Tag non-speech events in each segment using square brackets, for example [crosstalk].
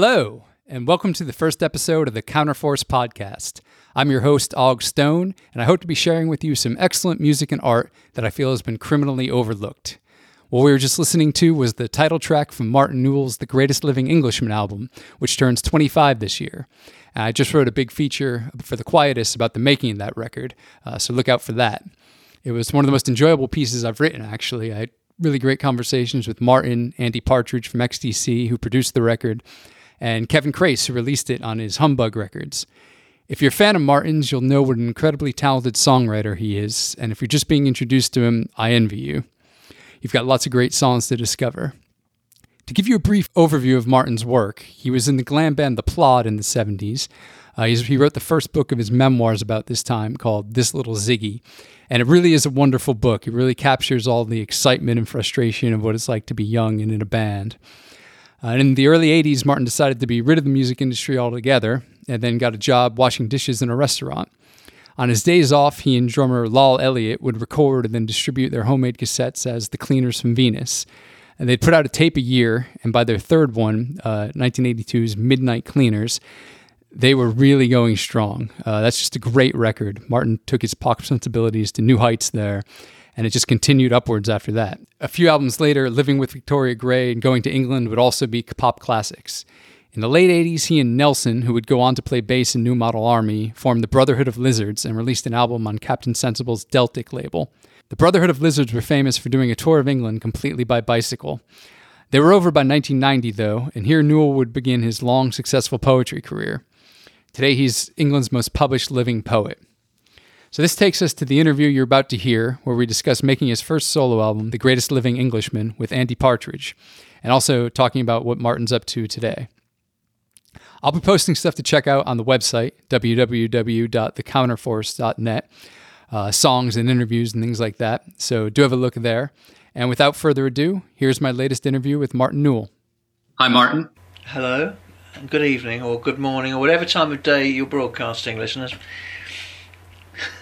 Hello, and welcome to the first episode of the Counterforce podcast. I'm your host, Og Stone, and I hope to be sharing with you some excellent music and art that I feel has been criminally overlooked. What we were just listening to was the title track from Martin Newell's The Greatest Living Englishman album, which turns 25 this year. And I just wrote a big feature for The Quietus about the making of that record, uh, so look out for that. It was one of the most enjoyable pieces I've written, actually. I had really great conversations with Martin, Andy Partridge from XTC, who produced the record, and Kevin Crace, who released it on his Humbug Records. If you're a fan of Martin's, you'll know what an incredibly talented songwriter he is, and if you're just being introduced to him, I envy you. You've got lots of great songs to discover. To give you a brief overview of Martin's work, he was in the glam band The Plod in the 70s. Uh, he wrote the first book of his memoirs about this time called This Little Ziggy. And it really is a wonderful book. It really captures all the excitement and frustration of what it's like to be young and in a band. Uh, and in the early 80s, Martin decided to be rid of the music industry altogether and then got a job washing dishes in a restaurant. On his days off, he and drummer Lol Elliott would record and then distribute their homemade cassettes as The Cleaners from Venus. And they'd put out a tape a year, and by their third one, uh, 1982's Midnight Cleaners, they were really going strong. Uh, that's just a great record. Martin took his pop sensibilities to new heights there, and it just continued upwards after that. A few albums later, Living with Victoria Gray and Going to England would also be pop classics. In the late 80s, he and Nelson, who would go on to play bass in New Model Army, formed the Brotherhood of Lizards and released an album on Captain Sensible's Deltic label. The Brotherhood of Lizards were famous for doing a tour of England completely by bicycle. They were over by 1990, though, and here Newell would begin his long, successful poetry career. Today, he's England's most published living poet. So, this takes us to the interview you're about to hear, where we discuss making his first solo album, The Greatest Living Englishman, with Andy Partridge, and also talking about what Martin's up to today. I'll be posting stuff to check out on the website, www.thecounterforce.net, uh, songs and interviews and things like that. So, do have a look there. And without further ado, here's my latest interview with Martin Newell. Hi, Martin. Hello good evening or good morning or whatever time of day you're broadcasting, listeners.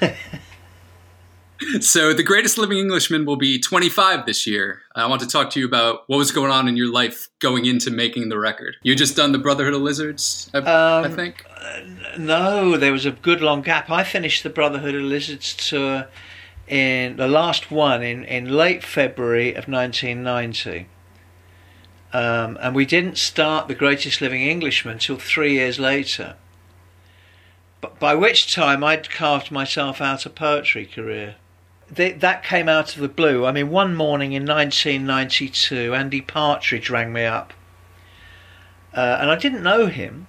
[laughs] so, the greatest living Englishman will be 25 this year. I want to talk to you about what was going on in your life going into making the record. You just done the Brotherhood of Lizards, I, um, I think. Uh, no, there was a good long gap. I finished the Brotherhood of Lizards tour in the last one in, in late February of 1990. Um, and we didn't start The Greatest Living Englishman until three years later. But by which time I'd carved myself out a poetry career. That came out of the blue. I mean, one morning in 1992, Andy Partridge rang me up. Uh, and I didn't know him.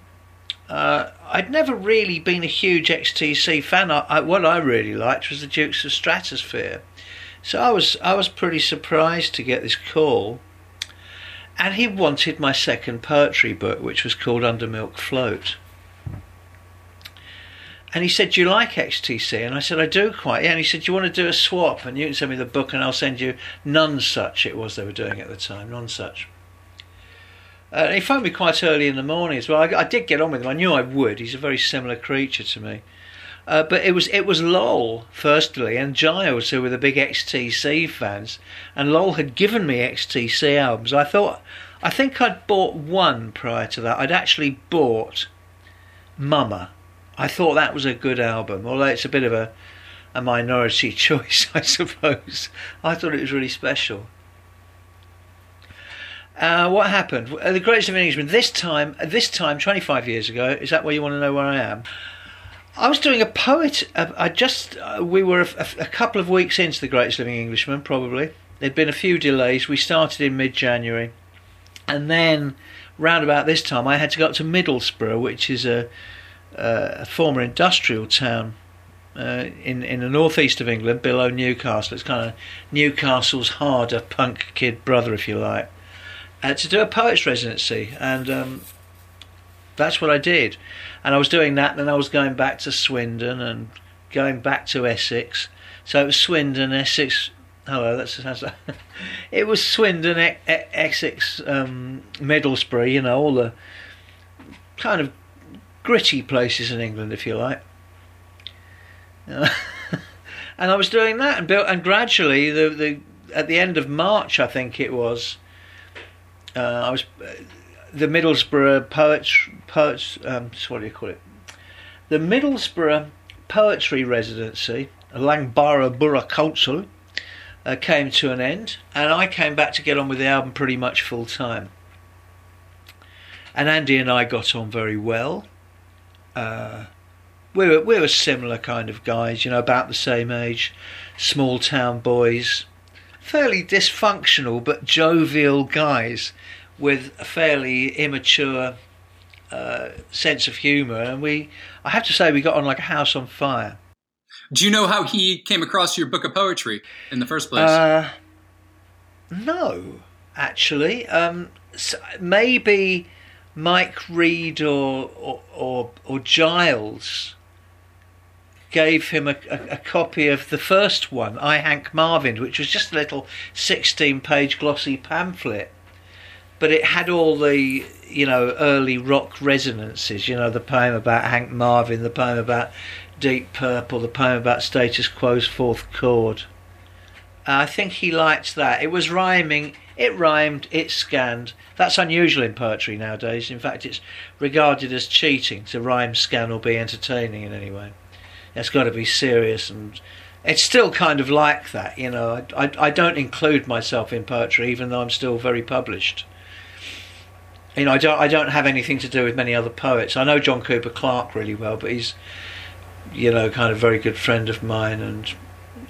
Uh, I'd never really been a huge XTC fan. I, I, what I really liked was the Dukes of Stratosphear, So I was I was pretty surprised to get this call and he wanted my second poetry book, which was called Under Milk Float. And he said, Do you like XTC? And I said, I do quite. Yeah. And he said, Do you want to do a swap? And you can send me the book and I'll send you Nonsuch, it was they were doing at the time, Nonsuch. Uh, and he phoned me quite early in the morning as well. I, I, did get on with him. I knew I would. He's a very similar creature to me. Uh, but it was it was Lol firstly and Giles who were the big XTC fans, and Lol had given me XTC albums. I thought I think I'd bought one prior to that. I'd actually bought Mummer. I thought that was a good album, although it's a bit of a a minority [laughs] choice, I suppose. I thought it was really special. Uh, what happened? Uh, the Greatest of Englishman. This time, this time, 25 years ago. Is that where you want to know where I am? I was doing a poet. Uh, I just uh, we were a, a, couple of weeks into the Greatest Living Englishman. Probably there'd been a few delays. We started in mid-January, and then round about this time, I had to go up to Middlesbrough, which is a, a former industrial town uh, in in the northeast of England, below Newcastle. It's kind of Newcastle's harder punk kid brother, if you like, uh, to do a poets residency, and um, that's what I did and I was doing that, and then I was going back to Swindon and going back to Essex. So it was Swindon, Essex. Hello, that's how's that? [laughs] it was Swindon, e- e- Essex, um, Middlesbrough. You know all the kind of gritty places in England, if you like. [laughs] and I was doing that, and built, and gradually, the the at the end of March, I think it was, uh, I was the Middlesbrough poets poets um, what do you call it? The Middlesbrough poetry residency, Loughborough Borough Council, uh, came to an end, and I came back to get on with the album pretty much full time. And Andy and I got on very well. Uh, we were we were similar kind of guys, you know, about the same age, small town boys, fairly dysfunctional but jovial guys with a fairly immature uh, sense of humour, and we, I have to say, we got on like a house on fire. Do you know how he came across your book of poetry in the first place? Uh, no, actually. Um, so maybe Mike Reed or, or, or, or Giles gave him a, a, a, copy of the first one, I Hank Marvin, which was just a little 16 page glossy pamphlet. But it had all the, you know, early rock resonances, you know, the poem about Hank Marvin, the poem about Deep Purple, the poem about status quo's fourth chord. I think he liked that. It was rhyming, it rhymed, it scanned. That's unusual in poetry nowadays. In fact, it's regarded as cheating to rhyme, scan, or be entertaining in any way. It's got to be serious and it's still kind of like that, you know. I, I, I, don't include myself in poetry, even though I'm still very published. You know, I don't I don't have anything to do with many other poets. I know John Cooper Clarke really well, but he's you know, kind of very good friend of mine, and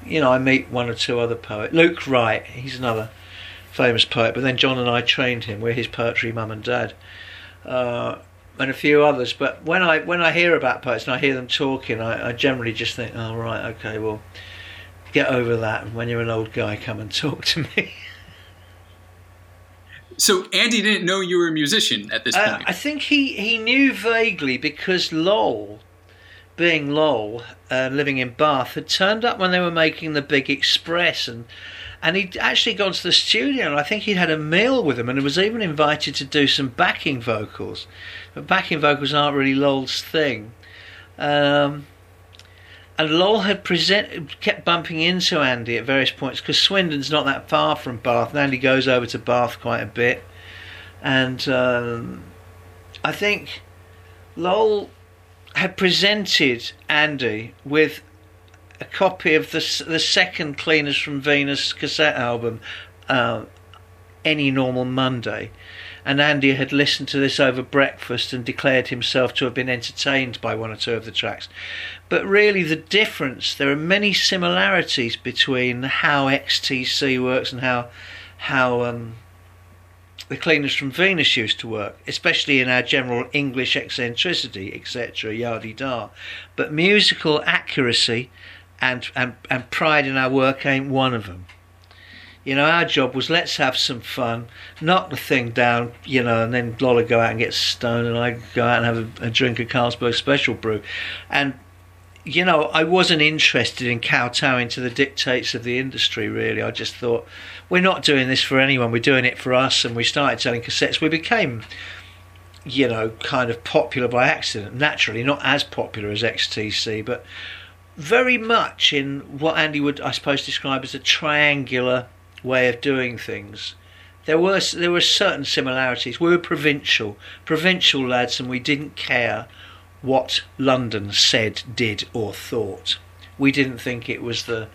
you know, I meet one or two other poets. Luke Wright, he's another famous poet, but then John and I trained him. We're his poetry mum and dad, uh, and a few others. But when I when I hear about poets and I hear them talking, I, I generally just think, oh right, okay, well, get over that. And when you're an old guy, come and [laughs] talk to me. So Andy didn't know you were a musician at this uh, point. I think he, he knew vaguely because Lol being Lol, uh, living in Bath, had turned up when they were making the Big Express, and and he'd actually gone to the studio, and I think he'd had a meal with them, and was even invited to do some backing vocals. But backing vocals aren't really Lol's thing. Um, and Lol had present, kept bumping into Andy at various points because Swindon's not that far from Bath, and Andy goes over to Bath quite a bit. And um, I think Lol had presented Andy with a copy of the the second Cleaners from Venus cassette album, uh, Any Normal Monday, and Andy had listened to this over breakfast and declared himself to have been entertained by one or two of the tracks. But really, the difference there are many similarities between how XTC works and how how um, the cleaners from Venus used to work, especially in our general English eccentricity, etc., yardy da. But musical accuracy and, and, and pride in our work ain't one of them. You know, our job was let's have some fun, knock the thing down, you know, and then Lola go out and get stoned, and I go out and have a, a drink of Carlsberg Special Brew. And you know, I wasn't interested in kowtowing to the dictates of the industry, really. I just thought, we're not doing this for anyone, we're doing it for us. And we started selling cassettes. We became, you know, kind of popular by accident, naturally, not as popular as XTC, but very much in what Andy would, I suppose, describe as a triangular way of doing things. There were there were certain similarities. We were provincial, provincial lads, and we didn't care what London said, did, or thought. We didn't think it was the,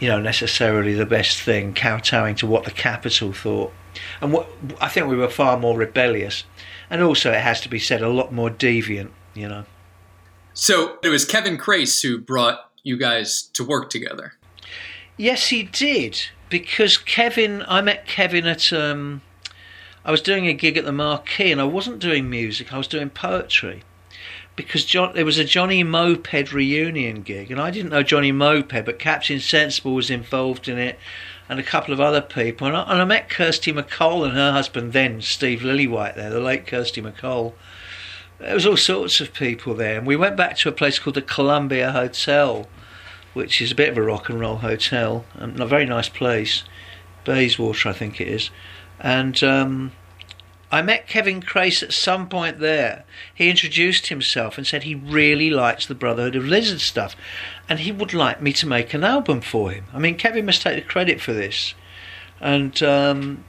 you know, necessarily the best thing, kowtowing to what the capital thought. And what I think we were far more rebellious, and also it has to be said, a lot more deviant, you know. So it was Kevin Crace who brought you guys to work together. Yes, he did because Kevin. I met Kevin at. Um, I was doing a gig at the Marquee, and I wasn't doing music. I was doing poetry because John, there was a Johnny Moped reunion gig, and I didn't know Johnny Moped, but Captain Sensible was involved in it, and a couple of other people. And I, and I met Kirsty MacColl and her husband then, Steve Lillywhite, there, the late Kirsty MacColl. There was all sorts of people there, and we went back to a place called the Columbia Hotel, which is a bit of a rock and roll hotel, and a very nice place, Bayswater, I think it is, and. Um, I met Kevin Crace at some point there. He introduced himself and said he really likes the Brotherhood of Lizard stuff and he would like me to make an album for him. I mean, Kevin must take the credit for this. And um,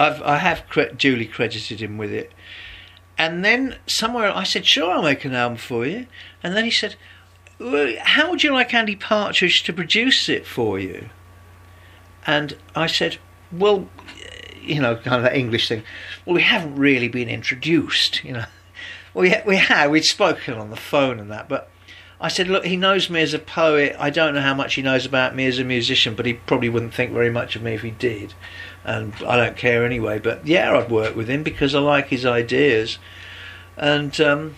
I've I have duly credited him with it. And then somewhere I said, "Sure, I'll make an album for you." And then he said, well, "How would you like Andy Partridge to produce it for you?" And I said, "Well, you know, kind of that English thing. Well, we haven't really been introduced, you know. Well, [laughs] We we had we'd spoken on the phone and that, but I said, look, he knows me as a poet. I don't know how much he knows about me as a musician, but he probably wouldn't think very much of me if he did, and I don't care anyway. But yeah, I'd work with him because I like his ideas, and um,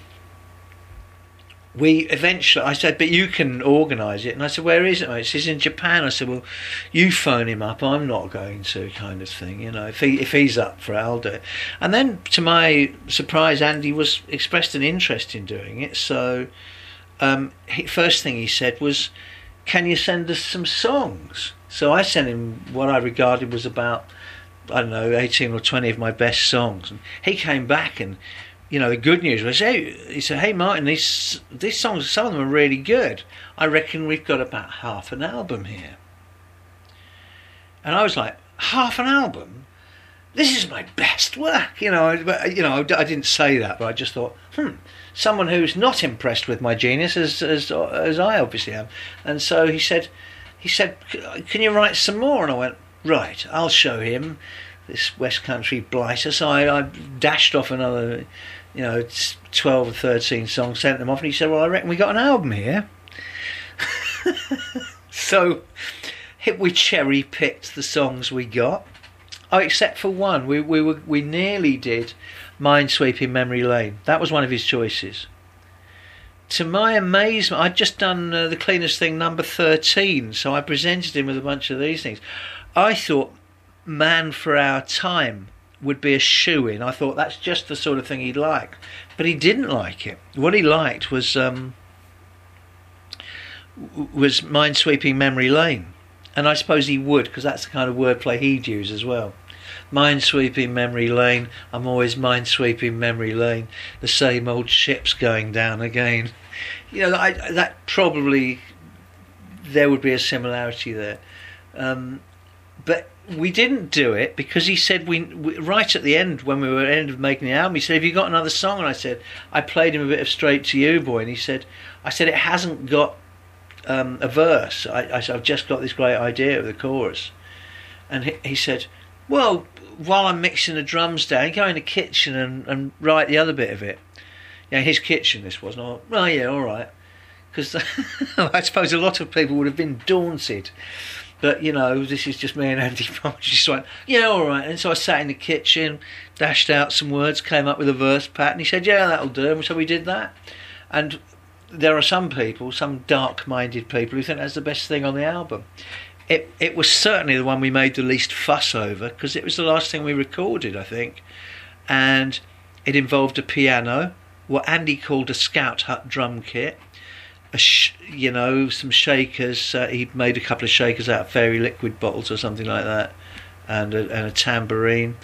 we eventually I said, but you can organise it. And I said, where is it, mate? He's in Japan. I said, well, you phone him up. I'm not going to, kind of thing. You know, if he if he's up for it, I'll do it. And then, to my surprise, Andy was expressed an interest in doing it. So, um, he, first thing he said was, can you send us some songs? So I sent him what I regarded was about. I don't know, 18 or 20 of my best songs. And he came back and you know, the good news was, hey, he said, hey, Martin, these these songs, some of them are really good. I reckon we've got about half an album here. And I was like, half an album? This is my best work, you know. But you know, I didn't say that, but I just thought, hmm, someone who's not impressed with my genius, as as as I obviously am. And so he said, he said, can you write some more? And I went, right, I'll show him this West Country blighter. So I, I dashed off another you know, 12 or 13 songs, sent them off, and he said, Well, I reckon we got an album here. [laughs] so we cherry picked the songs we got. Oh, except for one. We, we, were, we nearly did Minesweeping Memory Lane. That was one of his choices. To my amazement, I'd just done uh, the cleanest thing number 13, so I presented him with a bunch of these things. I thought Man for Our Time would be a shoe in. I thought that's just the sort of thing he'd like, but he didn't like it. What he liked was um, was Minesweeping Memory Lane, and I suppose he would because that's the kind of wordplay he'd use as well. Minesweeping Memory Lane. I'm always minesweeping Memory Lane. The same old ships going down again. You know, I, that probably there would be a similarity there. Um, but we didn't do it because he said we, we, right at the end when we were end of making the album he said have you got another song and I said I played him a bit of Straight to You Boy and he said I said it hasn't got um, a verse I, I said I've just got this great idea of the chorus and he, he said well while I'm mixing the drums down go in the kitchen and, and write the other bit of it yeah his kitchen this was I not oh yeah all right because [laughs] I suppose a lot of people would have been daunted but you know, this is just me and Andy [laughs] just went, yeah, all right. And so I sat in the kitchen, dashed out some words, came up with a verse pattern. He said, yeah, that'll do. And so we did that. And there are some people, some dark-minded people, who think that's the best thing on the album. It it was certainly the one we made the least fuss over because it was the last thing we recorded, I think, and it involved a piano, what Andy called a Scout Hut drum kit. Sh- you know, some shakers. Uh, he made a couple of shakers out of fairy liquid bottles or something like that, and a, and a tambourine,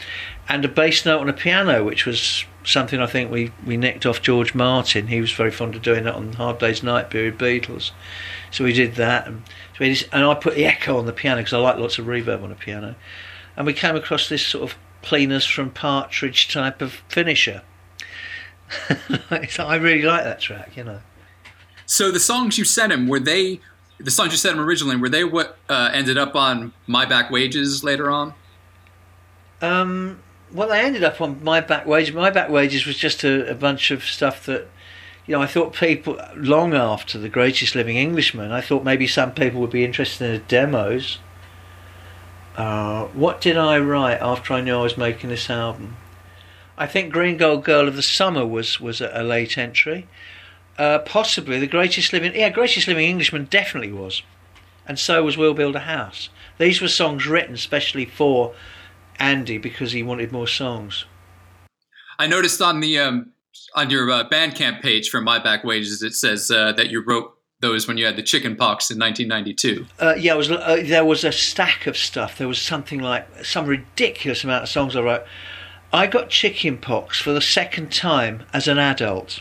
and a bass note on a piano, which was something I think we, we nicked off George Martin. He was very fond of doing that on Hard Day's Night period Beatles. So we did that, and, so we just, and I put the echo on the piano because I like lots of reverb on a piano, and we came across this sort of cleaners from Partridge type of finisher. [laughs] I really like that track, you know. So the songs you sent him were they the songs you sent him originally were they what uh, ended up on My Back Wages later on? Um, well, they ended up on My Back Wages. My Back Wages was just a, a bunch of stuff that you know, I thought people long after the Greatest Living Englishman, I thought maybe some people would be interested in the demos. Uh, what did I write after I knew I was making this album? I think Green Gold Girl of the Summer was was a, a late entry. Uh, possibly the greatest living, yeah, greatest living Englishman definitely was, and so was We'll Build a House. These were songs written specially for Andy because he wanted more songs. I noticed on the um, on your uh, Bandcamp page for My Back Wages, it says uh, that you wrote those when you had the chicken pox in 1992. Uh, yeah, was, uh, there was a stack of stuff. There was something like some ridiculous amount of songs I wrote. I got chicken pox for the second time as an adult.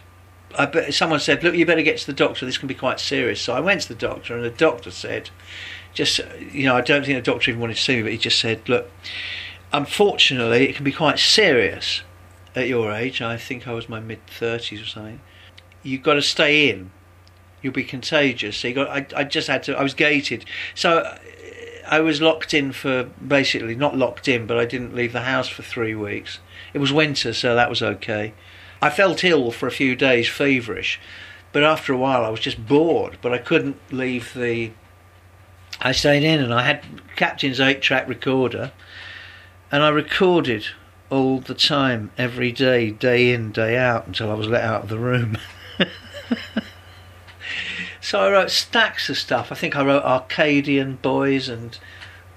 I, someone said, "Look, you better get to the doctor. This can be quite serious." So I went to the doctor, and the doctor said, "Just you know, I don't think the doctor even wanted to see me, but he just said, look." Unfortunately, it can be quite serious at your age. I think I was my mid 30s or something. You've got to stay in. You'll be contagious. So you got. I, I just had to. I was gated. So uh, I was locked in for basically not locked in, but I didn't leave the house for three weeks. It was winter, so that was okay. I felt ill for a few days, feverish, but after a while I was just bored. But I couldn't leave the. I stayed in, and I had Captain's eight-track recorder, and I recorded all the time, every day, day in, day out, until I was let out of the room. [laughs] so I wrote stacks of stuff. I think I wrote Arcadian Boys and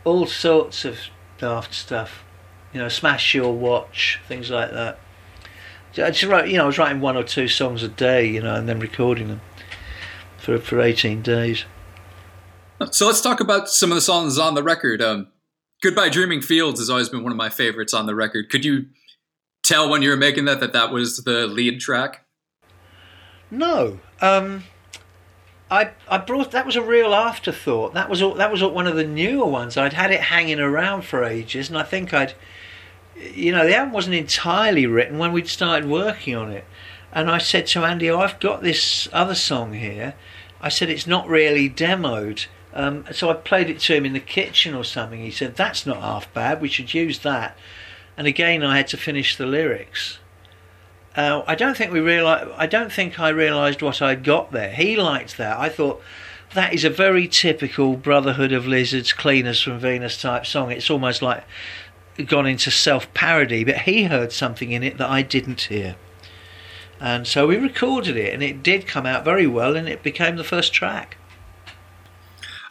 all sorts of daft stuff. You know, Smash Your Watch, things like that. I just wrote, you know, I was writing one or two songs a day, you know, and then recording them for for 18 days. So let's talk about some of the songs on the record. Um, Goodbye Dreaming Fields has always been one of my favorites on the record. Could you tell when you were making that that that was the lead track? No. Um, I I brought that was a real afterthought. That was all, that was all, one of the newer ones. I'd had it hanging around for ages, and I think I'd, you know, the album wasn't entirely written when we'd started working on it. And I said to Andy, "Oh, I've got this other song here." I said it's not really demoed. Um, so I played it to him in the kitchen or something. He said, "That's not half bad. We should use that." And again, I had to finish the lyrics. Uh, I don't think we realized. I don't think I realised what I'd got there. He liked that. I thought that is a very typical Brotherhood of Lizards, Cleaners from Venus type song. It's almost like gone into self parody, but he heard something in it that I didn't hear. And so we recorded it, and it did come out very well, and it became the first track.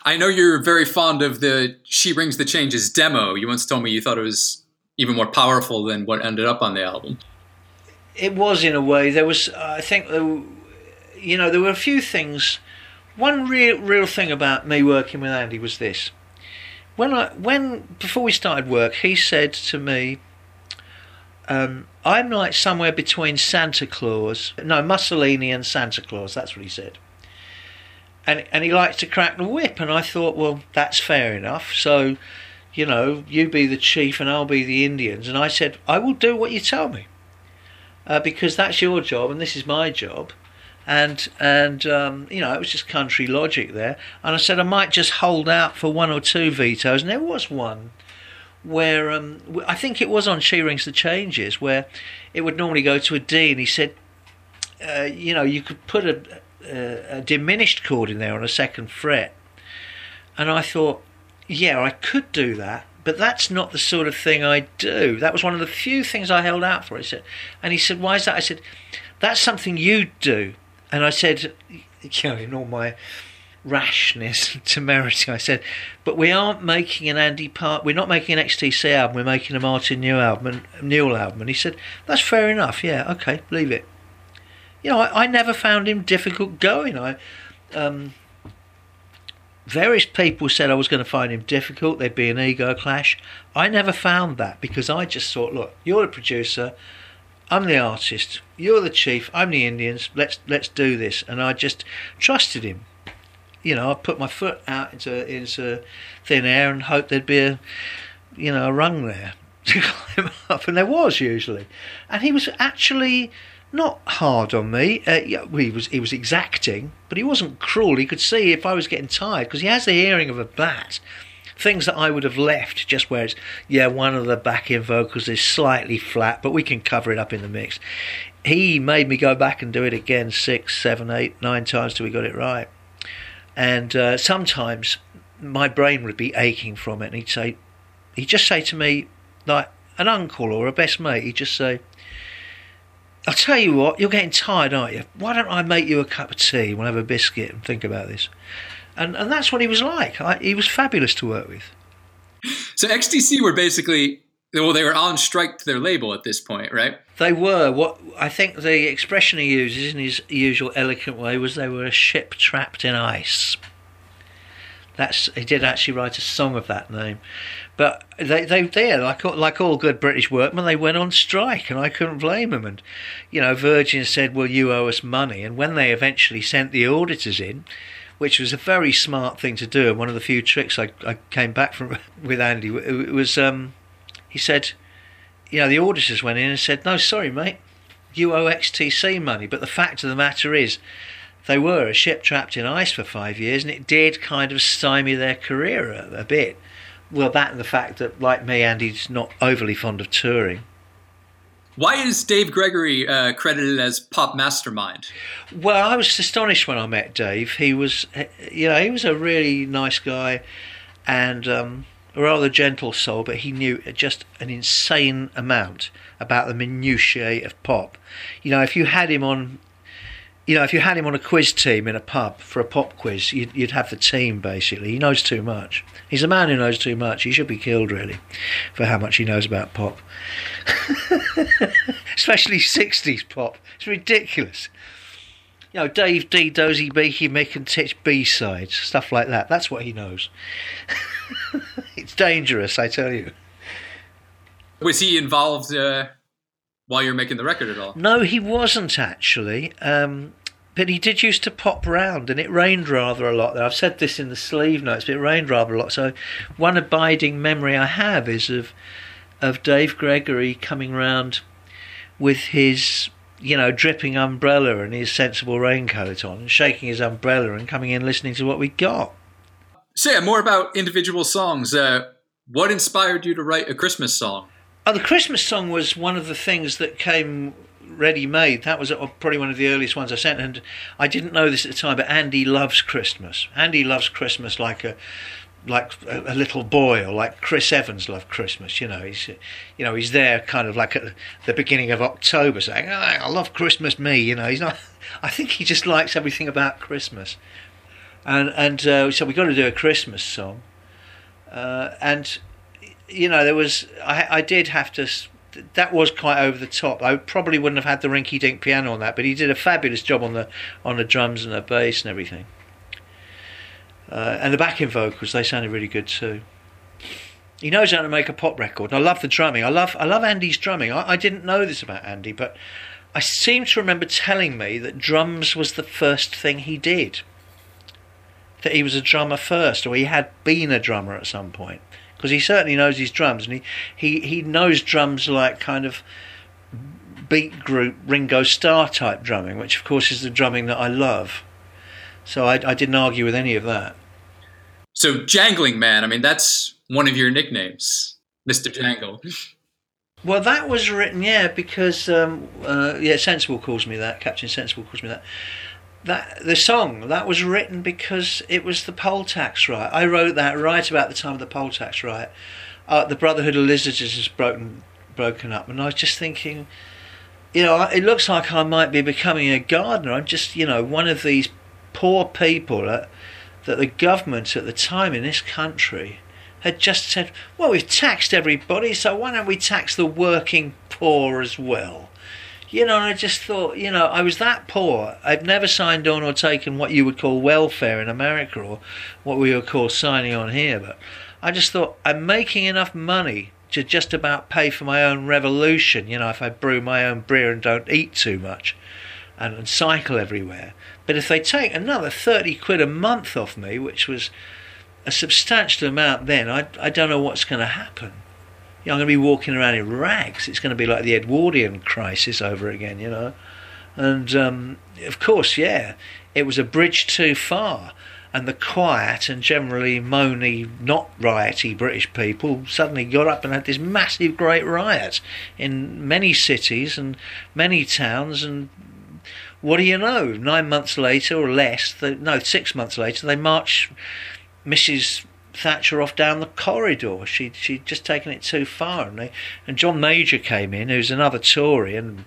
I know you're very fond of the She Rings the Changes demo. You once told me you thought it was even more powerful than what ended up on the album it was in a way. There was, I think, you know, there were a few things. One real, real thing about me working with Andy was this. When I, when before we started work, he said to me, um, "I'm like somewhere between Santa Claus, no Mussolini and Santa Claus." That's what he said. And and he likes to crack the whip, and I thought, well, that's fair enough. So, you know, you be the chief and I'll be the Indians. And I said, I will do what you tell me uh, because that's your job and this is my job. And and um, you know it was just country logic there. And I said I might just hold out for one or two vetoes, and there was one where um, I think it was on She Rings the Changes where it would normally go to a D, and he said, uh, you know, you could put a, a, a diminished chord in there on a second fret, and I thought, yeah, I could do that, but that's not the sort of thing I do. That was one of the few things I held out for. He said, and he said, why is that? I said, that's something you'd do. And I said, [laughs] you know, in all my rashness, and [laughs] temerity, I said, but we aren't making an Andy Part. We're not making an XTC album. We're making a Martin Newell album. Newell album. And he said, that's fair enough. Yeah, okay, leave it. You know, I, I never found him difficult going. I. Um, Various people said I was going to find him difficult, there'd be an ego clash. I never found that because I just thought, look, you're the producer, I'm the artist, you're the chief, I'm the Indians, let's let's do this. And I just trusted him. You know, I put my foot out into into thin air and hoped there'd be a you know, a rung there [laughs] to climb up, and there was usually. And he was actually not hard on me. Uh, yeah, he was he was exacting, but he wasn't cruel. He could see if I was getting tired because he has the hearing of a bat. Things that I would have left just where it's yeah, one of the backing vocals is slightly flat, but we can cover it up in the mix. He made me go back and do it again six, seven, eight, nine times till we got it right. And uh, sometimes my brain would be aching from it, and he'd say, he'd just say to me like an uncle or a best mate, he'd just say I'll tell you what, you're getting tired, aren't you? Why don't I make you a cup of tea? We'll have a biscuit and think about this. And and that's what he was like. I, he was fabulous to work with. So XTC were basically well, they were on strike to their label at this point, right? They were. What I think the expression he uses in his usual eloquent way was they were a ship trapped in ice. That's he did actually write a song of that name, but they they they like like all good British workmen they went on strike and I couldn't blame them. And you know Virgin said, "Well, you owe us money." And when they eventually sent the auditors in, which was a very smart thing to do, and one of the few tricks I, I came back from [laughs] with Andy, it was um, he said, you know, the auditors went in and said, no, sorry, mate, you owe XTC money. But the fact of the matter is, they were a ship trapped in ice for five years, and it did kind of stymie their career a, a bit. Well, that and the fact that, like me, Andy's not overly fond of touring. Why is Dave Gregory uh, credited as pop mastermind? Well, I was astonished when I met Dave. He was, you know, he was a really nice guy, and um, a rather gentle soul, but he knew just an insane amount about the minutiae of pop. You know, if you had him on, you know, if you had him on a quiz team in a pub for a pop quiz, you'd, you'd have the team basically. He knows too much. He's a man who knows too much. He should be killed really for how much he knows about pop, [laughs] especially '60s pop. It's ridiculous you know, Dave Dee, Dozy Beaky, Mick and Tich B sides, stuff like that. That's what he knows. [laughs] it's dangerous, I tell you. Was he involved uh, while you were making the record at all? No, he wasn't actually. Um, but he did used to pop round, and it rained rather a lot. There. I've said this in the sleeve notes, but it rained rather a lot. So, one abiding memory I have is of of Dave Gregory coming round with his you know, dripping umbrella and his sensible raincoat on, and shaking his umbrella and coming in listening to what we got. So, yeah, more about individual songs. Uh, what inspired you to write a Christmas song? Oh, the Christmas song was one of the things that came ready made. That was probably one of the earliest ones I sent, and I didn't know this at the time, but Andy loves Christmas. Andy loves Christmas like a like a, a, little boy or like Chris Evans loved Christmas. You know, he's you know he's there kind of like at the beginning of October saying, oh, "I love Christmas, me." You know, he's not. [laughs] I think he just likes everything about Christmas, and and uh, so we got to do a Christmas song, uh, and you know there was I I did have to. That was quite over the top. I probably wouldn't have had the rinky-dink piano on that, but he did a fabulous job on the on the drums and the bass and everything. Uh, and the backing vocals, they sounded really good too. He knows how to make a pop record. I love the drumming. I love I love Andy's drumming. I, I didn't know this about Andy, but I seem to remember telling me that drums was the first thing he did. That he was a drummer first, or he had been a drummer at some point. Because he certainly knows his drums, and he, he, he knows drums like kind of beat group Ringo Starr type drumming, which of course is the drumming that I love. So I, I didn't argue with any of that. So Jangling Man, I mean, that's one of your nicknames, Mr. Jangle. Well, that was written, yeah, because um, uh, yeah, Sensible calls me that. Captain Sensible calls me that. That the song that was written because it was the poll tax riot. I wrote that right about the time of the poll tax riot. Uh, the Brotherhood of Lizards has broken broken up, and I was just thinking, you know, it looks like I might be becoming a gardener. I'm just, you know, one of these poor people that, that the government at the time in this country had just said, well, we've taxed everybody, so why don't we tax the working poor as well? You know, I just thought, you know, I was that poor. I've never signed on or taken what you would call welfare in America or what we would call signing on here, but I just thought, I'm making enough money to just about pay for my own revolution, you know, if I brew my own beer and don't eat too much and, and cycle everywhere. But if they take another 30 quid a month off me, which was a substantial amount then, I, I don't know what's going to happen. Know, I'm going to be walking around in rags. It's going to be like the Edwardian crisis over again, you know. And um, of course, yeah, it was a bridge too far. And the quiet and generally moany, not rioty British people suddenly got up and had this massive, great riot in many cities and many towns and what do you know? Nine months later or less, no, six months later, they march Mrs. Thatcher off down the corridor. She she'd just taken it too far, and they, and John Major came in, who's another Tory and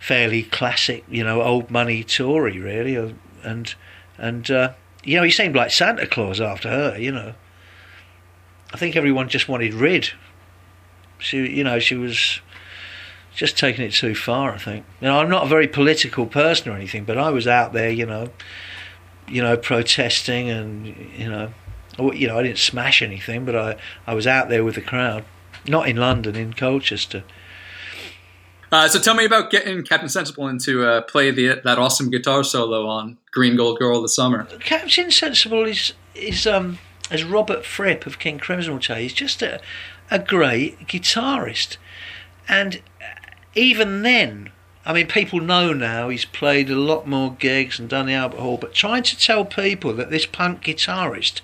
fairly classic, you know, old money Tory, really, uh, and and uh, you know he seemed like Santa Claus after her, you know. I think everyone just wanted rid. She, you know, she was just taking it too far. I think. You know, I'm not a very political person or anything, but I was out there, you know, you know, protesting and you know, you know, I didn't smash anything, but I I was out there with the crowd, not in London, in Colchester. Uh, so tell me about getting Captain Sensible into uh, play the that awesome guitar solo on Green Gold Girl of the Summer. Captain Sensible is is um as Robert Fripp of King Crimson will tell you, he's just a, a great guitarist. And even then, I mean, people know now he's played a lot more gigs and done the Albert Hall, but trying to tell people that this punk guitarist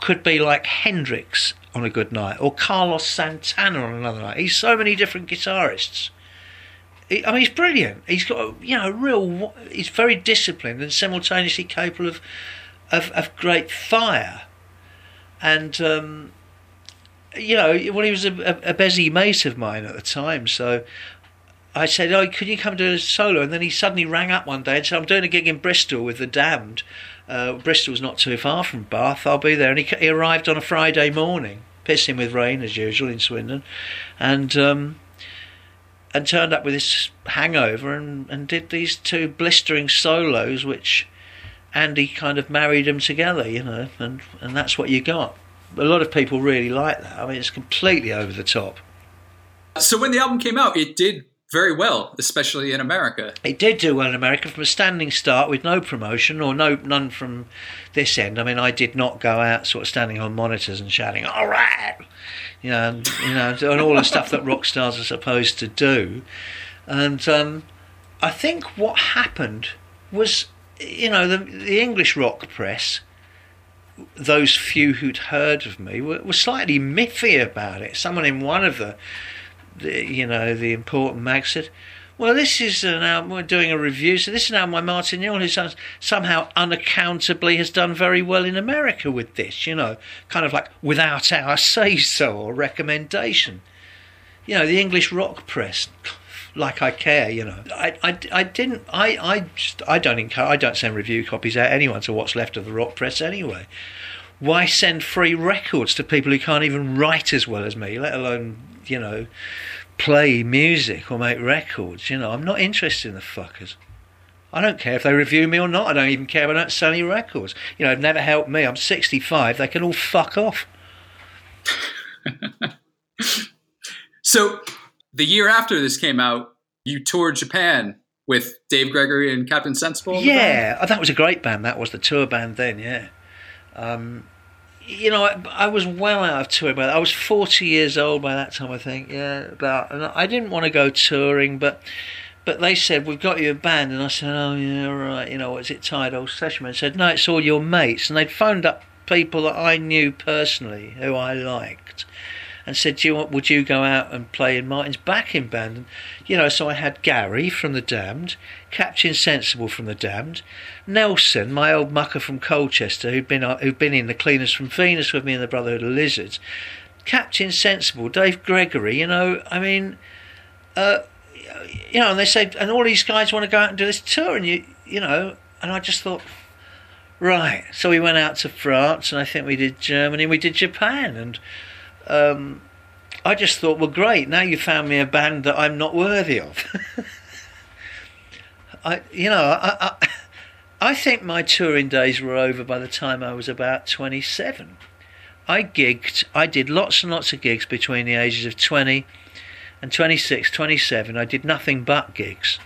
could be like Hendrix on a good night or Carlos Santana on another night. He's so many different guitarists. He, I mean, he's brilliant. He's got, you know, real. He's very disciplined and simultaneously capable of, of, of great fire. And um, you know, well, he was a, a, a busy mate of mine at the time, so I said, "Oh, could you come do a solo?" And then he suddenly rang up one day and said, "I'm doing a gig in Bristol with the Damned. Uh, Bristol's not too far from Bath. I'll be there." And he, he arrived on a Friday morning, pissing with rain as usual in Swindon, and um, and turned up with this hangover and, and did these two blistering solos, which Andy kind of married them together, you know, and and that's what you got. A lot of people really like that. I mean, it's completely over the top. So when the album came out, it did very well, especially in America. It did do well in America from a standing start with no promotion or no none from this end. I mean, I did not go out sort of standing on monitors and shouting "all right," you know, and, you know, and all the stuff that rock stars are supposed to do. And um, I think what happened was, you know, the, the English rock press those few who'd heard of me were, were, slightly miffy about it. Someone in one of the the, you know, the important mag said, well, this is an album, we're doing a review, so this is an album by Martin Newell, who somehow unaccountably has done very well in America with this, you know, kind of like without our say-so or recommendation. You know, the English rock press, like I care, you know. I, I, I didn't, I, I, just, I don't encourage, I don't send review copies out anyone to what's left of the rock press anyway. Why send free records to people who can't even write as well as me, let alone you know, play music or make records. You know, I'm not interested in the fuckers. I don't care if they review me or not. I don't even care if I don't sell any records. You know, it never helped me. I'm 65. They can all fuck off. [laughs] so, the year after this came out, you toured Japan with Dave Gregory and Captain Sensible. Yeah, oh, that was a great band. That was the tour band then. Yeah. Um, you know, I, I, was well out of touring. by that. I was 40 years old by that time, I think. Yeah, about. And I didn't want to go touring, but but they said we've got you a band, and I said, oh yeah, right. You know, was it old session man said, no, it's all your mates, and they'd phoned up people that I knew personally who I liked, and said, "Do you want? Would you go out and play in Martin's backing band?" And, you know, so I had Gary from the Damned, Captain Sensible from the Damned, Nelson, my old mucker from Colchester, who'd been uh, who'd been in the Cleaners from Venus with me in the Brotherhood of Lizards, Captain Sensible, Dave Gregory. You know, I mean, uh, you know, and they said, and all these guys want to go out and do this tour, and you, you know, and I just thought. Right, so we went out to France, and I think we did Germany, we did Japan, and um, I just thought, well, great. Now you found me a band that I'm not worthy of. [laughs] I, you know, I, I, I think my touring days were over by the time I was about 27. I gigged. I did lots and lots of gigs between the ages of 20 and 26, 27. I did nothing but gigs,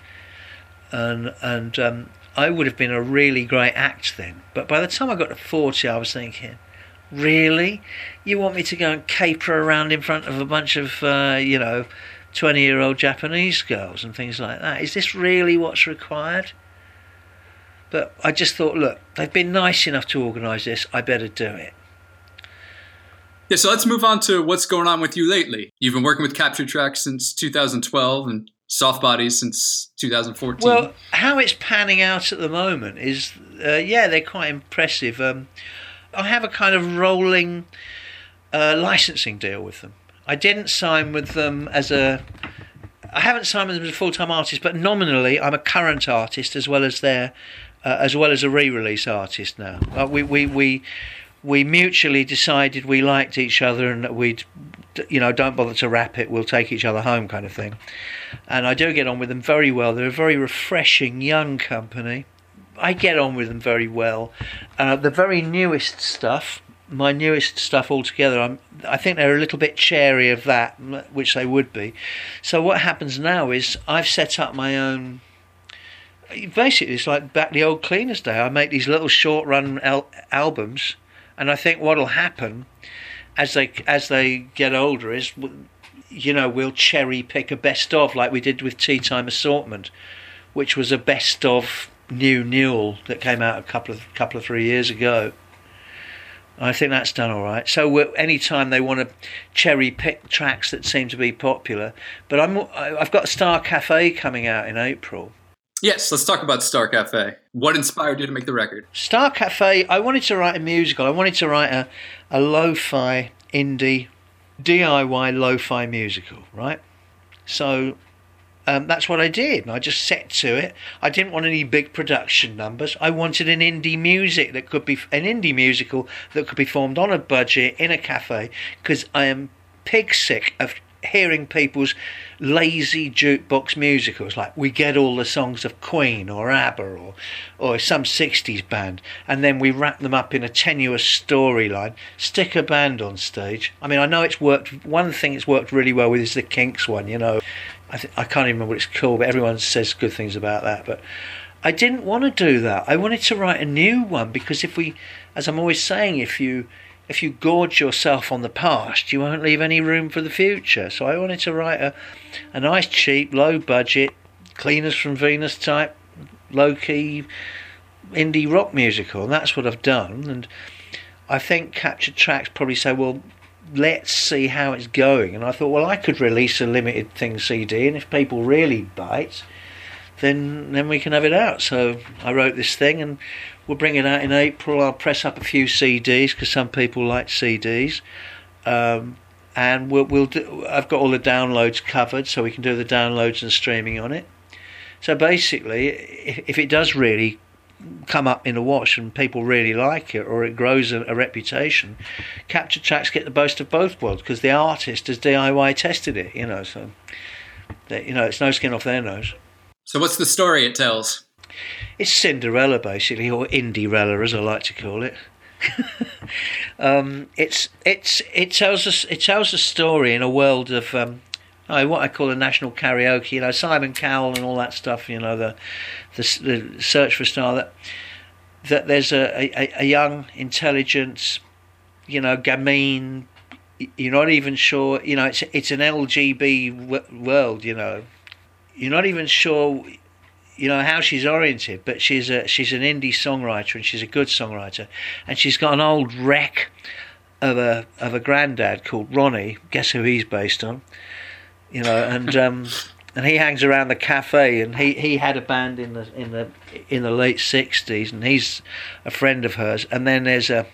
and and um, I would have been a really great act then. But by the time I got to 40, I was thinking Really? You want me to go and caper around in front of a bunch of, uh, you know, 20 year old Japanese girls and things like that? Is this really what's required? But I just thought, look, they've been nice enough to organise this, I better do it. Yeah, so let's move on to what's going on with you lately. You've been working with Captured Tracks since 2012 and Soft Bodies since 2014. Well, how it's panning out at the moment is, uh, yeah, they're quite impressive. Um, I have a kind of rolling uh, licensing deal with them. I didn't sign with them as a. I haven't signed with them as a full-time artist, but nominally I'm a current artist as well as their, uh, as well as a re-release artist now. Uh, we we we we mutually decided we liked each other and that we'd, you know, don't bother to wrap it. We'll take each other home, kind of thing. And I do get on with them very well. They're a very refreshing young company. I get on with them very well. Uh, the very newest stuff, my newest stuff altogether, I'm, I think they're a little bit chary of that, which they would be. So what happens now is I've set up my own. Basically, it's like back the old cleaners day. I make these little short run al- albums, And I think what'll happen as they as they get older is, you know, we'll cherry pick a best of like we did with Tea Time Assortment, which was a best of new Newell that came out a couple of couple of three years ago. I think that's done all right. So any time they want to cherry pick tracks that seem to be popular, but I'm I've got Star Cafe coming out in April. Yes, let's talk about Star Cafe. What inspired you to make the record? Star Cafe. I wanted to write a musical. I wanted to write a a lo-fi indie DIY lo-fi musical, right? So um, that's what I did. I just set to it. I didn't want any big production numbers. I wanted an indie music that could be an indie musical that could be formed on a budget in a cafe because I am pig sick of hearing people's lazy jukebox musicals like we get all the songs of Queen or ABBA or or some 60s band and then we wrap them up in a tenuous storyline stick a band on stage I mean I know it's worked one thing it's worked really well with is the Kinks one you know I, th- I can't even remember what it's called, but everyone says good things about that. But I didn't want to do that. I wanted to write a new one because if we, as I'm always saying, if you if you gorge yourself on the past, you won't leave any room for the future. So I wanted to write a a nice, cheap, low budget, cleaners from Venus type, low key indie rock musical, and that's what I've done. And I think Captured Tracks probably say, well, let's see how it's going. And I thought, well, I could release a limited thing CD, and if people really bite, then then we can have it out. So I wrote this thing, and we'll bring it out in April. I'll press up a few CDs because some people like CDs. Um, and we'll, we'll do, I've got all the downloads covered, so we can do the downloads and streaming on it. So basically, if, if it does really come up in a wash and people really like it or it grows a, a reputation, Captured Tracks get the best of both worlds because the artist has DIY tested it, you know. So, they, you know, it's no skin off their nose. So, what's the story it tells? It's Cinderella, basically, or Indierella, as I like to call it. [laughs] um, it's it's it tells us it tells a story in a world of um, oh, what I call a national karaoke. You know, Simon Cowell and all that stuff. You know, the the, the search for star that that there's a, a, a young, intelligent, you know, gamine. You're not even sure. You know, it's it's an LGB world. You know, you're not even sure. You know how she's oriented, but she's a she's an indie songwriter and she's a good songwriter, and she's got an old wreck of a of a granddad called Ronnie. Guess who he's based on? You know, and um, and he hangs around the cafe and he, he had a band in the in the in the late 60s and he's a friend of hers and then there's a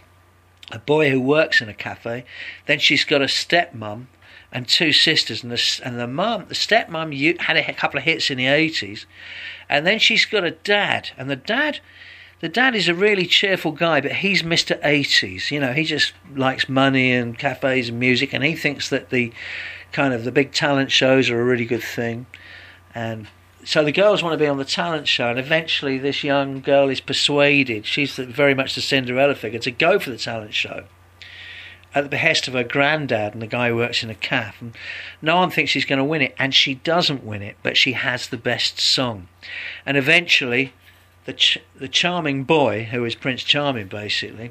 a boy who works in a cafe then she's got a stepmom and two sisters and the and the mum the stepmom had a couple of hits in the 80s and then she's got a dad and the dad the dad is a really cheerful guy, but he's Mr. 80s. You know, he just likes money and cafes and music, and he thinks that the kind of the big talent shows are a really good thing. And so the girls want to be on the talent show, and eventually this young girl is persuaded, she's very much the Cinderella figure, to go for the talent show at the behest of her granddad and the guy who works in a calf. And no one thinks she's going to win it, and she doesn't win it, but she has the best song. And eventually, the ch- the charming boy who is Prince Charming basically,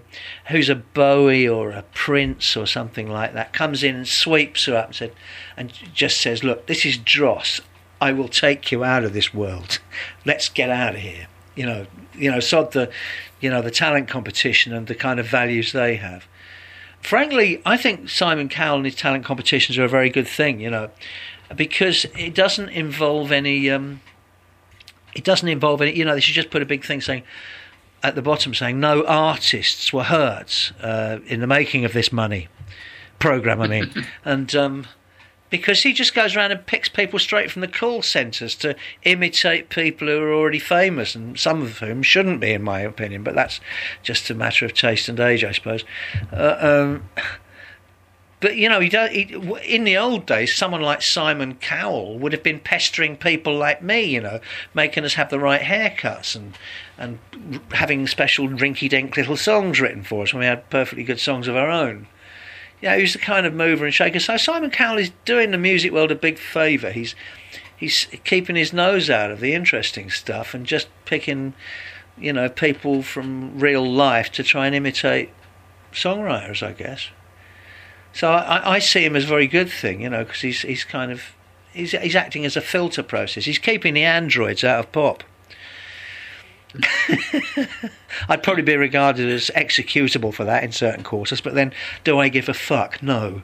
who's a Bowie or a Prince or something like that, comes in and sweeps her up and said, and just says, "Look, this is dross. I will take you out of this world. Let's get out of here." You know, you know, sod the, you know, the talent competition and the kind of values they have. Frankly, I think Simon Cowell and his talent competitions are a very good thing. You know, because it doesn't involve any. Um, it doesn't involve any. You know, they should just put a big thing saying at the bottom saying no artists were hurt uh, in the making of this money program. I mean, [laughs] and um, because he just goes around and picks people straight from the call centres to imitate people who are already famous, and some of whom shouldn't be, in my opinion. But that's just a matter of taste and age, I suppose. Uh, um, but you know, he does, he, in the old days, someone like Simon Cowell would have been pestering people like me, you know, making us have the right haircuts and and having special rinky-dink little songs written for us when we had perfectly good songs of our own. Yeah, you he's the kind of mover and shaker. So Simon Cowell is doing the music world a big favour. He's he's keeping his nose out of the interesting stuff and just picking, you know, people from real life to try and imitate songwriters, I guess. So I, I see him as a very good thing, you know, because he's he's kind of he's he's acting as a filter process. He's keeping the androids out of pop. [laughs] I'd probably be regarded as executable for that in certain quarters, but then do I give a fuck? No.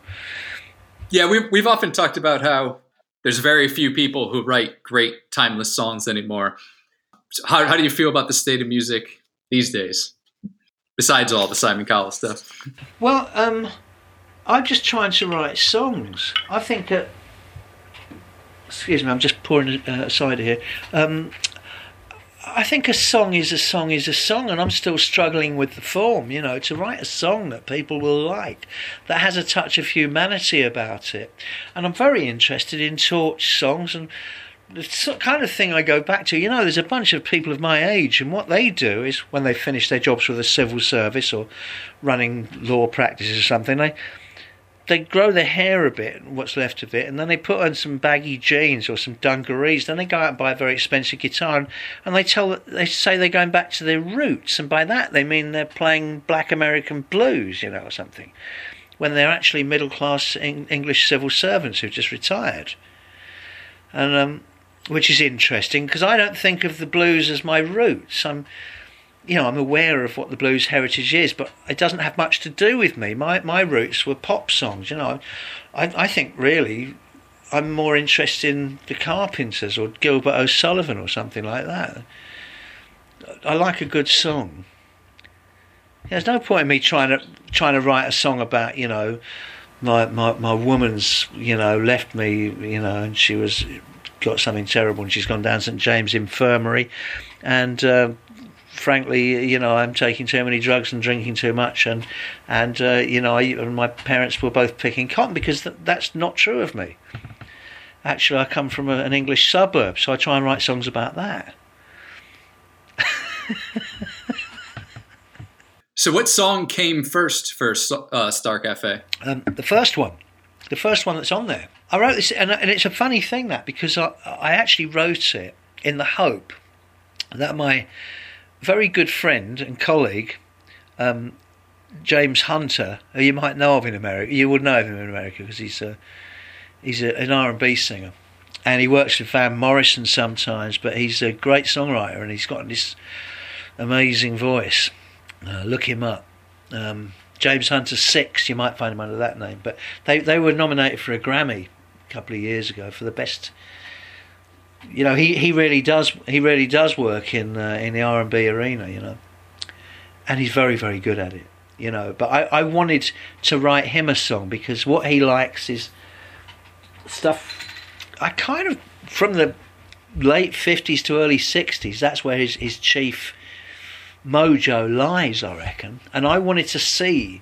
Yeah, we've we've often talked about how there's very few people who write great timeless songs anymore. How how do you feel about the state of music these days? Besides all the Simon Cowell stuff. Well, um, I'm just trying to write songs. I think that. Excuse me, I'm just pouring uh, cider here. Um, I think a song is a song is a song, and I'm still struggling with the form. You know, to write a song that people will like, that has a touch of humanity about it, and I'm very interested in torch songs and the kind of thing I go back to. You know, there's a bunch of people of my age, and what they do is when they finish their jobs with the civil service or running law practices or something, they they grow their hair a bit, what's left of it, and then they put on some baggy jeans or some dungarees. Then they go out and buy a very expensive guitar, and, and they tell they say they're going back to their roots, and by that they mean they're playing Black American blues, you know, or something, when they're actually middle class English civil servants who've just retired, and um, which is interesting because I don't think of the blues as my roots. I'm you know, I'm aware of what the blues heritage is, but it doesn't have much to do with me. My my roots were pop songs. You know, I I think really I'm more interested in the Carpenters or Gilbert O'Sullivan or something like that. I like a good song. There's no point in me trying to trying to write a song about you know my my my woman's you know left me you know and she was got something terrible and she's gone down St James Infirmary and. Uh, frankly, you know, I'm taking too many drugs and drinking too much, and and uh, you know, I, and my parents were both picking cotton because th- that's not true of me. Actually, I come from a, an English suburb, so I try and write songs about that. [laughs] so, what song came first for uh, Star Cafe? Um, the first one, the first one that's on there. I wrote this, and, and it's a funny thing that because I, I actually wrote it in the hope that my very good friend and colleague, um, James Hunter, who you might know of in America. You would know of him in America because he's a, he's a, an R and B singer, and he works with Van Morrison sometimes. But he's a great songwriter, and he's got this amazing voice. Uh, look him up. Um, James Hunter Six, you might find him under that name. But they they were nominated for a Grammy a couple of years ago for the best you know, he, he really does he really does work in uh, in the R and B arena, you know, and he's very very good at it, you know. But I, I wanted to write him a song because what he likes is stuff. I kind of from the late fifties to early sixties. That's where his his chief mojo lies, I reckon. And I wanted to see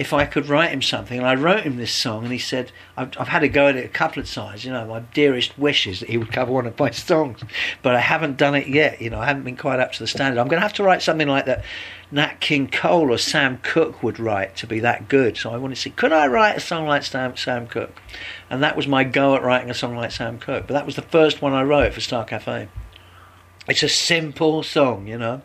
if I could write him something. And I wrote him this song, and he said, I've, I've, had to go at it a couple of times. You know, my dearest wish is that he would cover one of my [laughs] songs, but I haven't done it yet. You know, I haven't been quite up to the standard. I'm going to have to write something like that Nat King Cole or Sam Cooke would write to be that good. So I wanted to see, could I write a song like Sam, Sam Cooke? And that was my go at writing a song like Sam Cooke. But that was the first one I wrote for Star Cafe. It's a simple song, you know.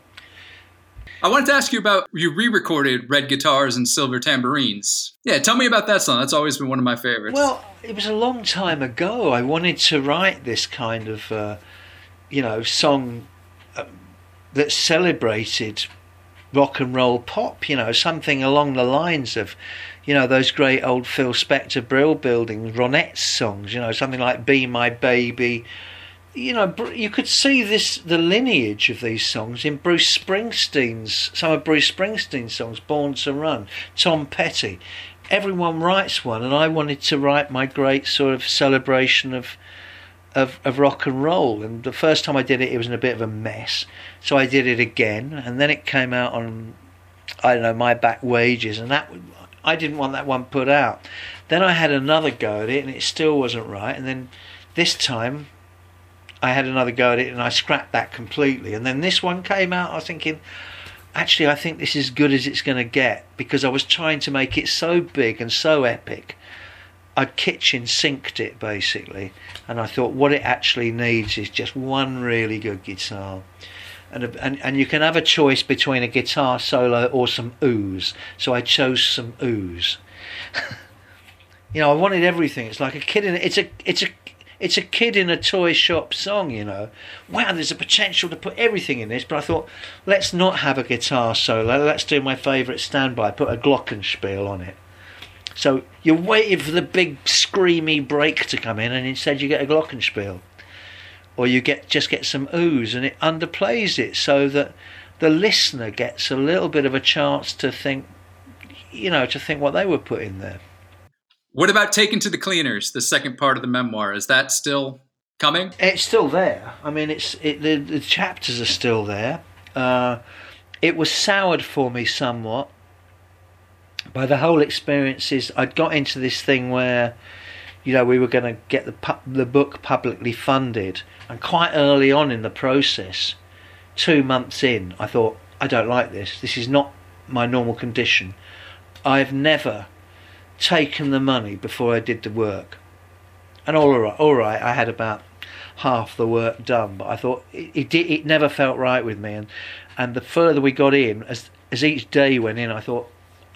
I wanted to ask you about you re-recorded Red Guitars and Silver Tambourines. Yeah, tell me about that song. That's always been one of my favorites. Well, it was a long time ago. I wanted to write this kind of, uh, you know, song uh, that celebrated rock and roll pop. You know, something along the lines of, you know, those great old Phil Spector, Brill Building, Ronettes songs. You know, something like "Be My Baby." You know, you could see this the lineage of these songs in Bruce Springsteen's some of Bruce Springsteen's songs, "Born to Run," Tom Petty. Everyone writes one, and I wanted to write my great sort of celebration of of, of rock and roll. And the first time I did it, it was in a bit of a mess, so I did it again, and then it came out on I don't know my back wages, and that I didn't want that one put out. Then I had another go at it, and it still wasn't right, and then this time I had another go at it and I scrapped that completely. And then this one came out. I was thinking, actually, I think this is as good as it's going to get because I was trying to make it so big and so epic. I kitchen sinked it basically, and I thought what it actually needs is just one really good guitar. and, and and you can have a choice between a guitar solo or some ooze. So I chose some ooze. [laughs] you know, I wanted everything. It's like a kid in it's a it's a it's a kid in a toy shop song, you know. Wow, there's a potential to put everything in this, but I thought, let's not have a guitar solo. Let's do my favourite standby, put a glockenspiel on it. So you're waiting for the big screamy break to come in, and instead you get a glockenspiel, or you get just get some ooze, and it underplays it so that the listener gets a little bit of a chance to think, you know, to think what they were in there. What about Taken to the Cleaners, the second part of the memoir? Is that still coming? It's still there. I mean, it's it, the, the chapters are still there. Uh, it was soured for me somewhat by the whole experiences. I'd got into this thing where, you know, we were going to get the pu- the book publicly funded, and quite early on in the process, two months in, I thought, I don't like this. This is not my normal condition. I've never taken the money before I did the work. And all right, all right, I had about half the work done, but I thought it, it, it never felt right with me. And and the further we got in, as as each day went in, I thought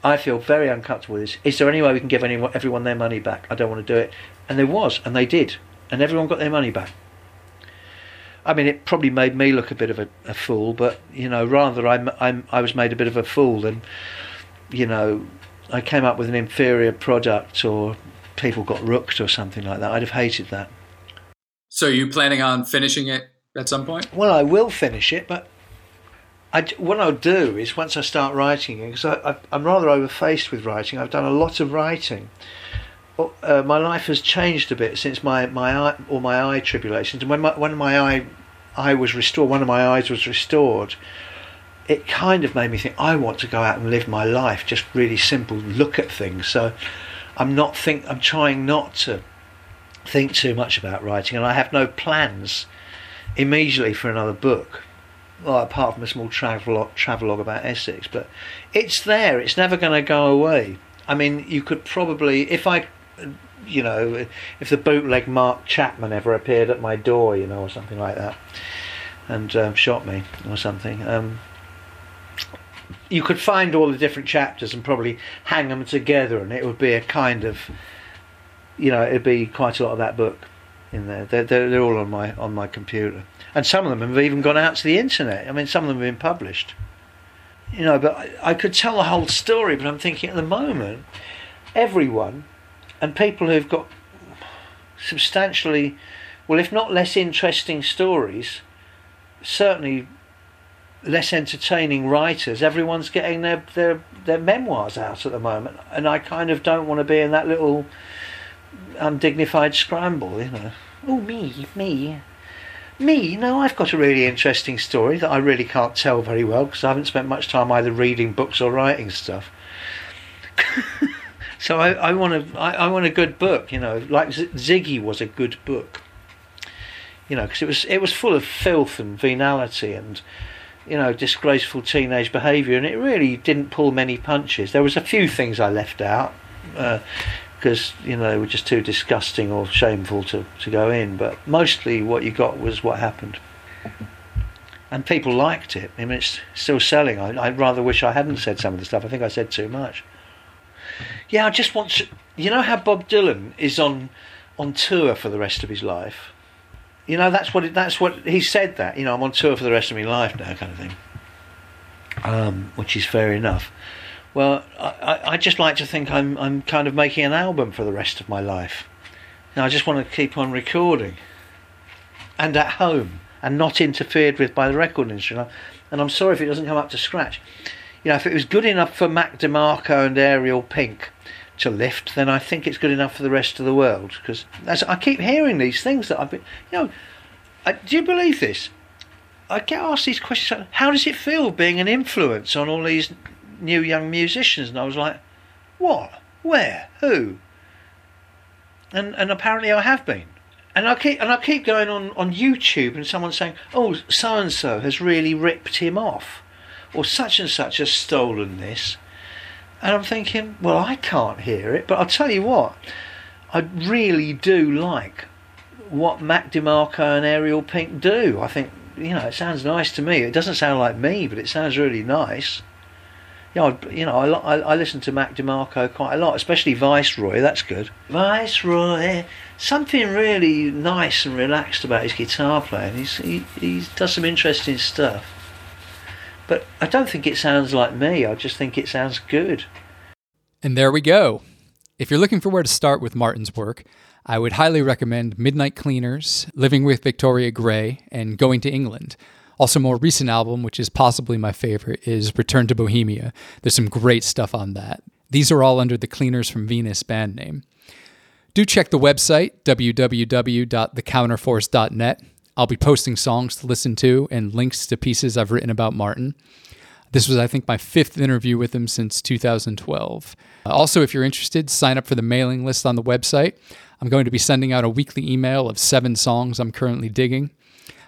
I feel very uncomfortable with this. Is there any way we can give anyone, everyone their money back? I don't want to do it. And there was, and they did, and everyone got their money back. I mean, it probably made me look a bit of a, a fool, but you know, rather I'm, I'm I was made a bit of a fool than you know I came up with an inferior product or people got rooked or something like that. I'd have hated that. So, are you planning on finishing it at some point? Well, I will finish it, but I, what I'll do is once I start writing, because I, am rather overfaced with writing, I've done a lot of writing. Uh, my life has changed a bit since my my eye, all my eye tribulations, and when my when my eye eye was restored, one of my eyes was restored it kind of made me think I want to go out and live my life, just really simple, look at things. So I'm not think I'm trying not to think too much about writing, and I have no plans immediately for another book. Well, apart from a small travel travelogue about Essex, but it's there. It's never going to go away. I mean, you could probably, if I, you know, if the bootleg Mark Chapman ever appeared at my door, you know, or something like that, and um, shot me or something, um, you could find all the different chapters and probably hang them together, and it would be a kind of, you know, it'd be quite a lot of that book in there. They're, they're, they're all on my on my computer, and some of them have even gone out to the internet. I mean, some of them have been published. You know, but I, I could tell the whole story, but I'm thinking at the moment, everyone, and people who've got substantially, well, if not less interesting stories, certainly less entertaining writers. Everyone's getting their, their their memoirs out at the moment, and I kind of don't want to be in that little undignified scramble, you know. Oh, me, me, me. No, I've got a really interesting story that I really can't tell very well because I haven't spent much time either reading books or writing stuff. [laughs] so I, I want a I, I want a good book, you know. Like Z- Ziggy was a good book, you know, because it was it was full of filth and venality and you know, disgraceful teenage behaviour, and it really didn't pull many punches. There was a few things I left out because uh, you know they were just too disgusting or shameful to, to go in. But mostly, what you got was what happened, and people liked it. I mean, it's still selling. I, I rather wish I hadn't said some of the stuff. I think I said too much. Yeah, I just want to. You know how Bob Dylan is on on tour for the rest of his life you know, that's what it, that's what he said. That you know, I'm on tour for the rest of my life now, kind of thing. Um, which is fair enough. Well, I, I just like to think I'm I'm kind of making an album for the rest of my life. And I just want to keep on recording, and at home, and not interfered with by the record industry. And I'm sorry if it doesn't come up to scratch. You know, if it was good enough for Mac DeMarco and Ariel Pink, to lift, then I think it's good enough for the rest of the world. Because I keep hearing these things that I've been, you know, I, do you believe this? I get asked these questions. How does it feel being an influence on all these new young musicians? And I was like, what? Where? Who? And and apparently I have been. And I keep and I keep going on on YouTube and someone saying, "Oh, so and so has really ripped him off," or such and such has stolen this. And I'm thinking, well, I can't hear it, but I'll tell you what, I really do like what Mac DeMarco and Ariel Pink do. I think you know, it sounds nice to me. It doesn't sound like me, but it sounds really nice. You know, I- you know, I, I, listen to Mac DeMarco quite a lot, especially Viceroy. That's good. Viceroy, something really nice and relaxed about his guitar playing. He's, he he does some interesting stuff. But I don't think it sounds like me. I just think it sounds good. And there we go. If you're looking for where to start with Martin's work, I would highly recommend Midnight Cleaners, Living with Victoria Grey, and Going to England. Also, more recent album, which is possibly my favorite, is Return to Bohemia. There's some great stuff on that. These are all under the Cleaners from Venus band name. Do check the website, www.thecounterforce.net. I'll be posting songs to listen to and links to pieces I've written about Martin. This was, I think, my fifth interview with him since 2012. Uh, also, if you're interested, sign up for the mailing list on the website. I'm going to be sending out a weekly email of seven songs I'm currently digging.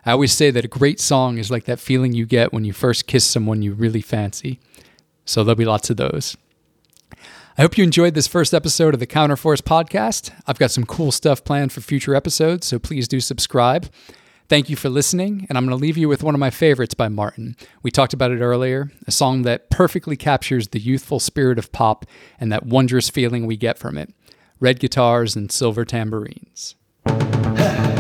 I always say that a great song is like that feeling you get when you first kiss someone you really fancy. So there'll be lots of those. I hope you enjoyed this first episode of the Counterforce podcast. I've got some cool stuff planned for future episodes, so please do subscribe. Thank you for listening, and I'm going to leave you with one of my favorites by Martin. We talked about it earlier, a song that perfectly captures the youthful spirit of pop and that wondrous feeling we get from it red guitars and silver tambourines. [sighs] [laughs]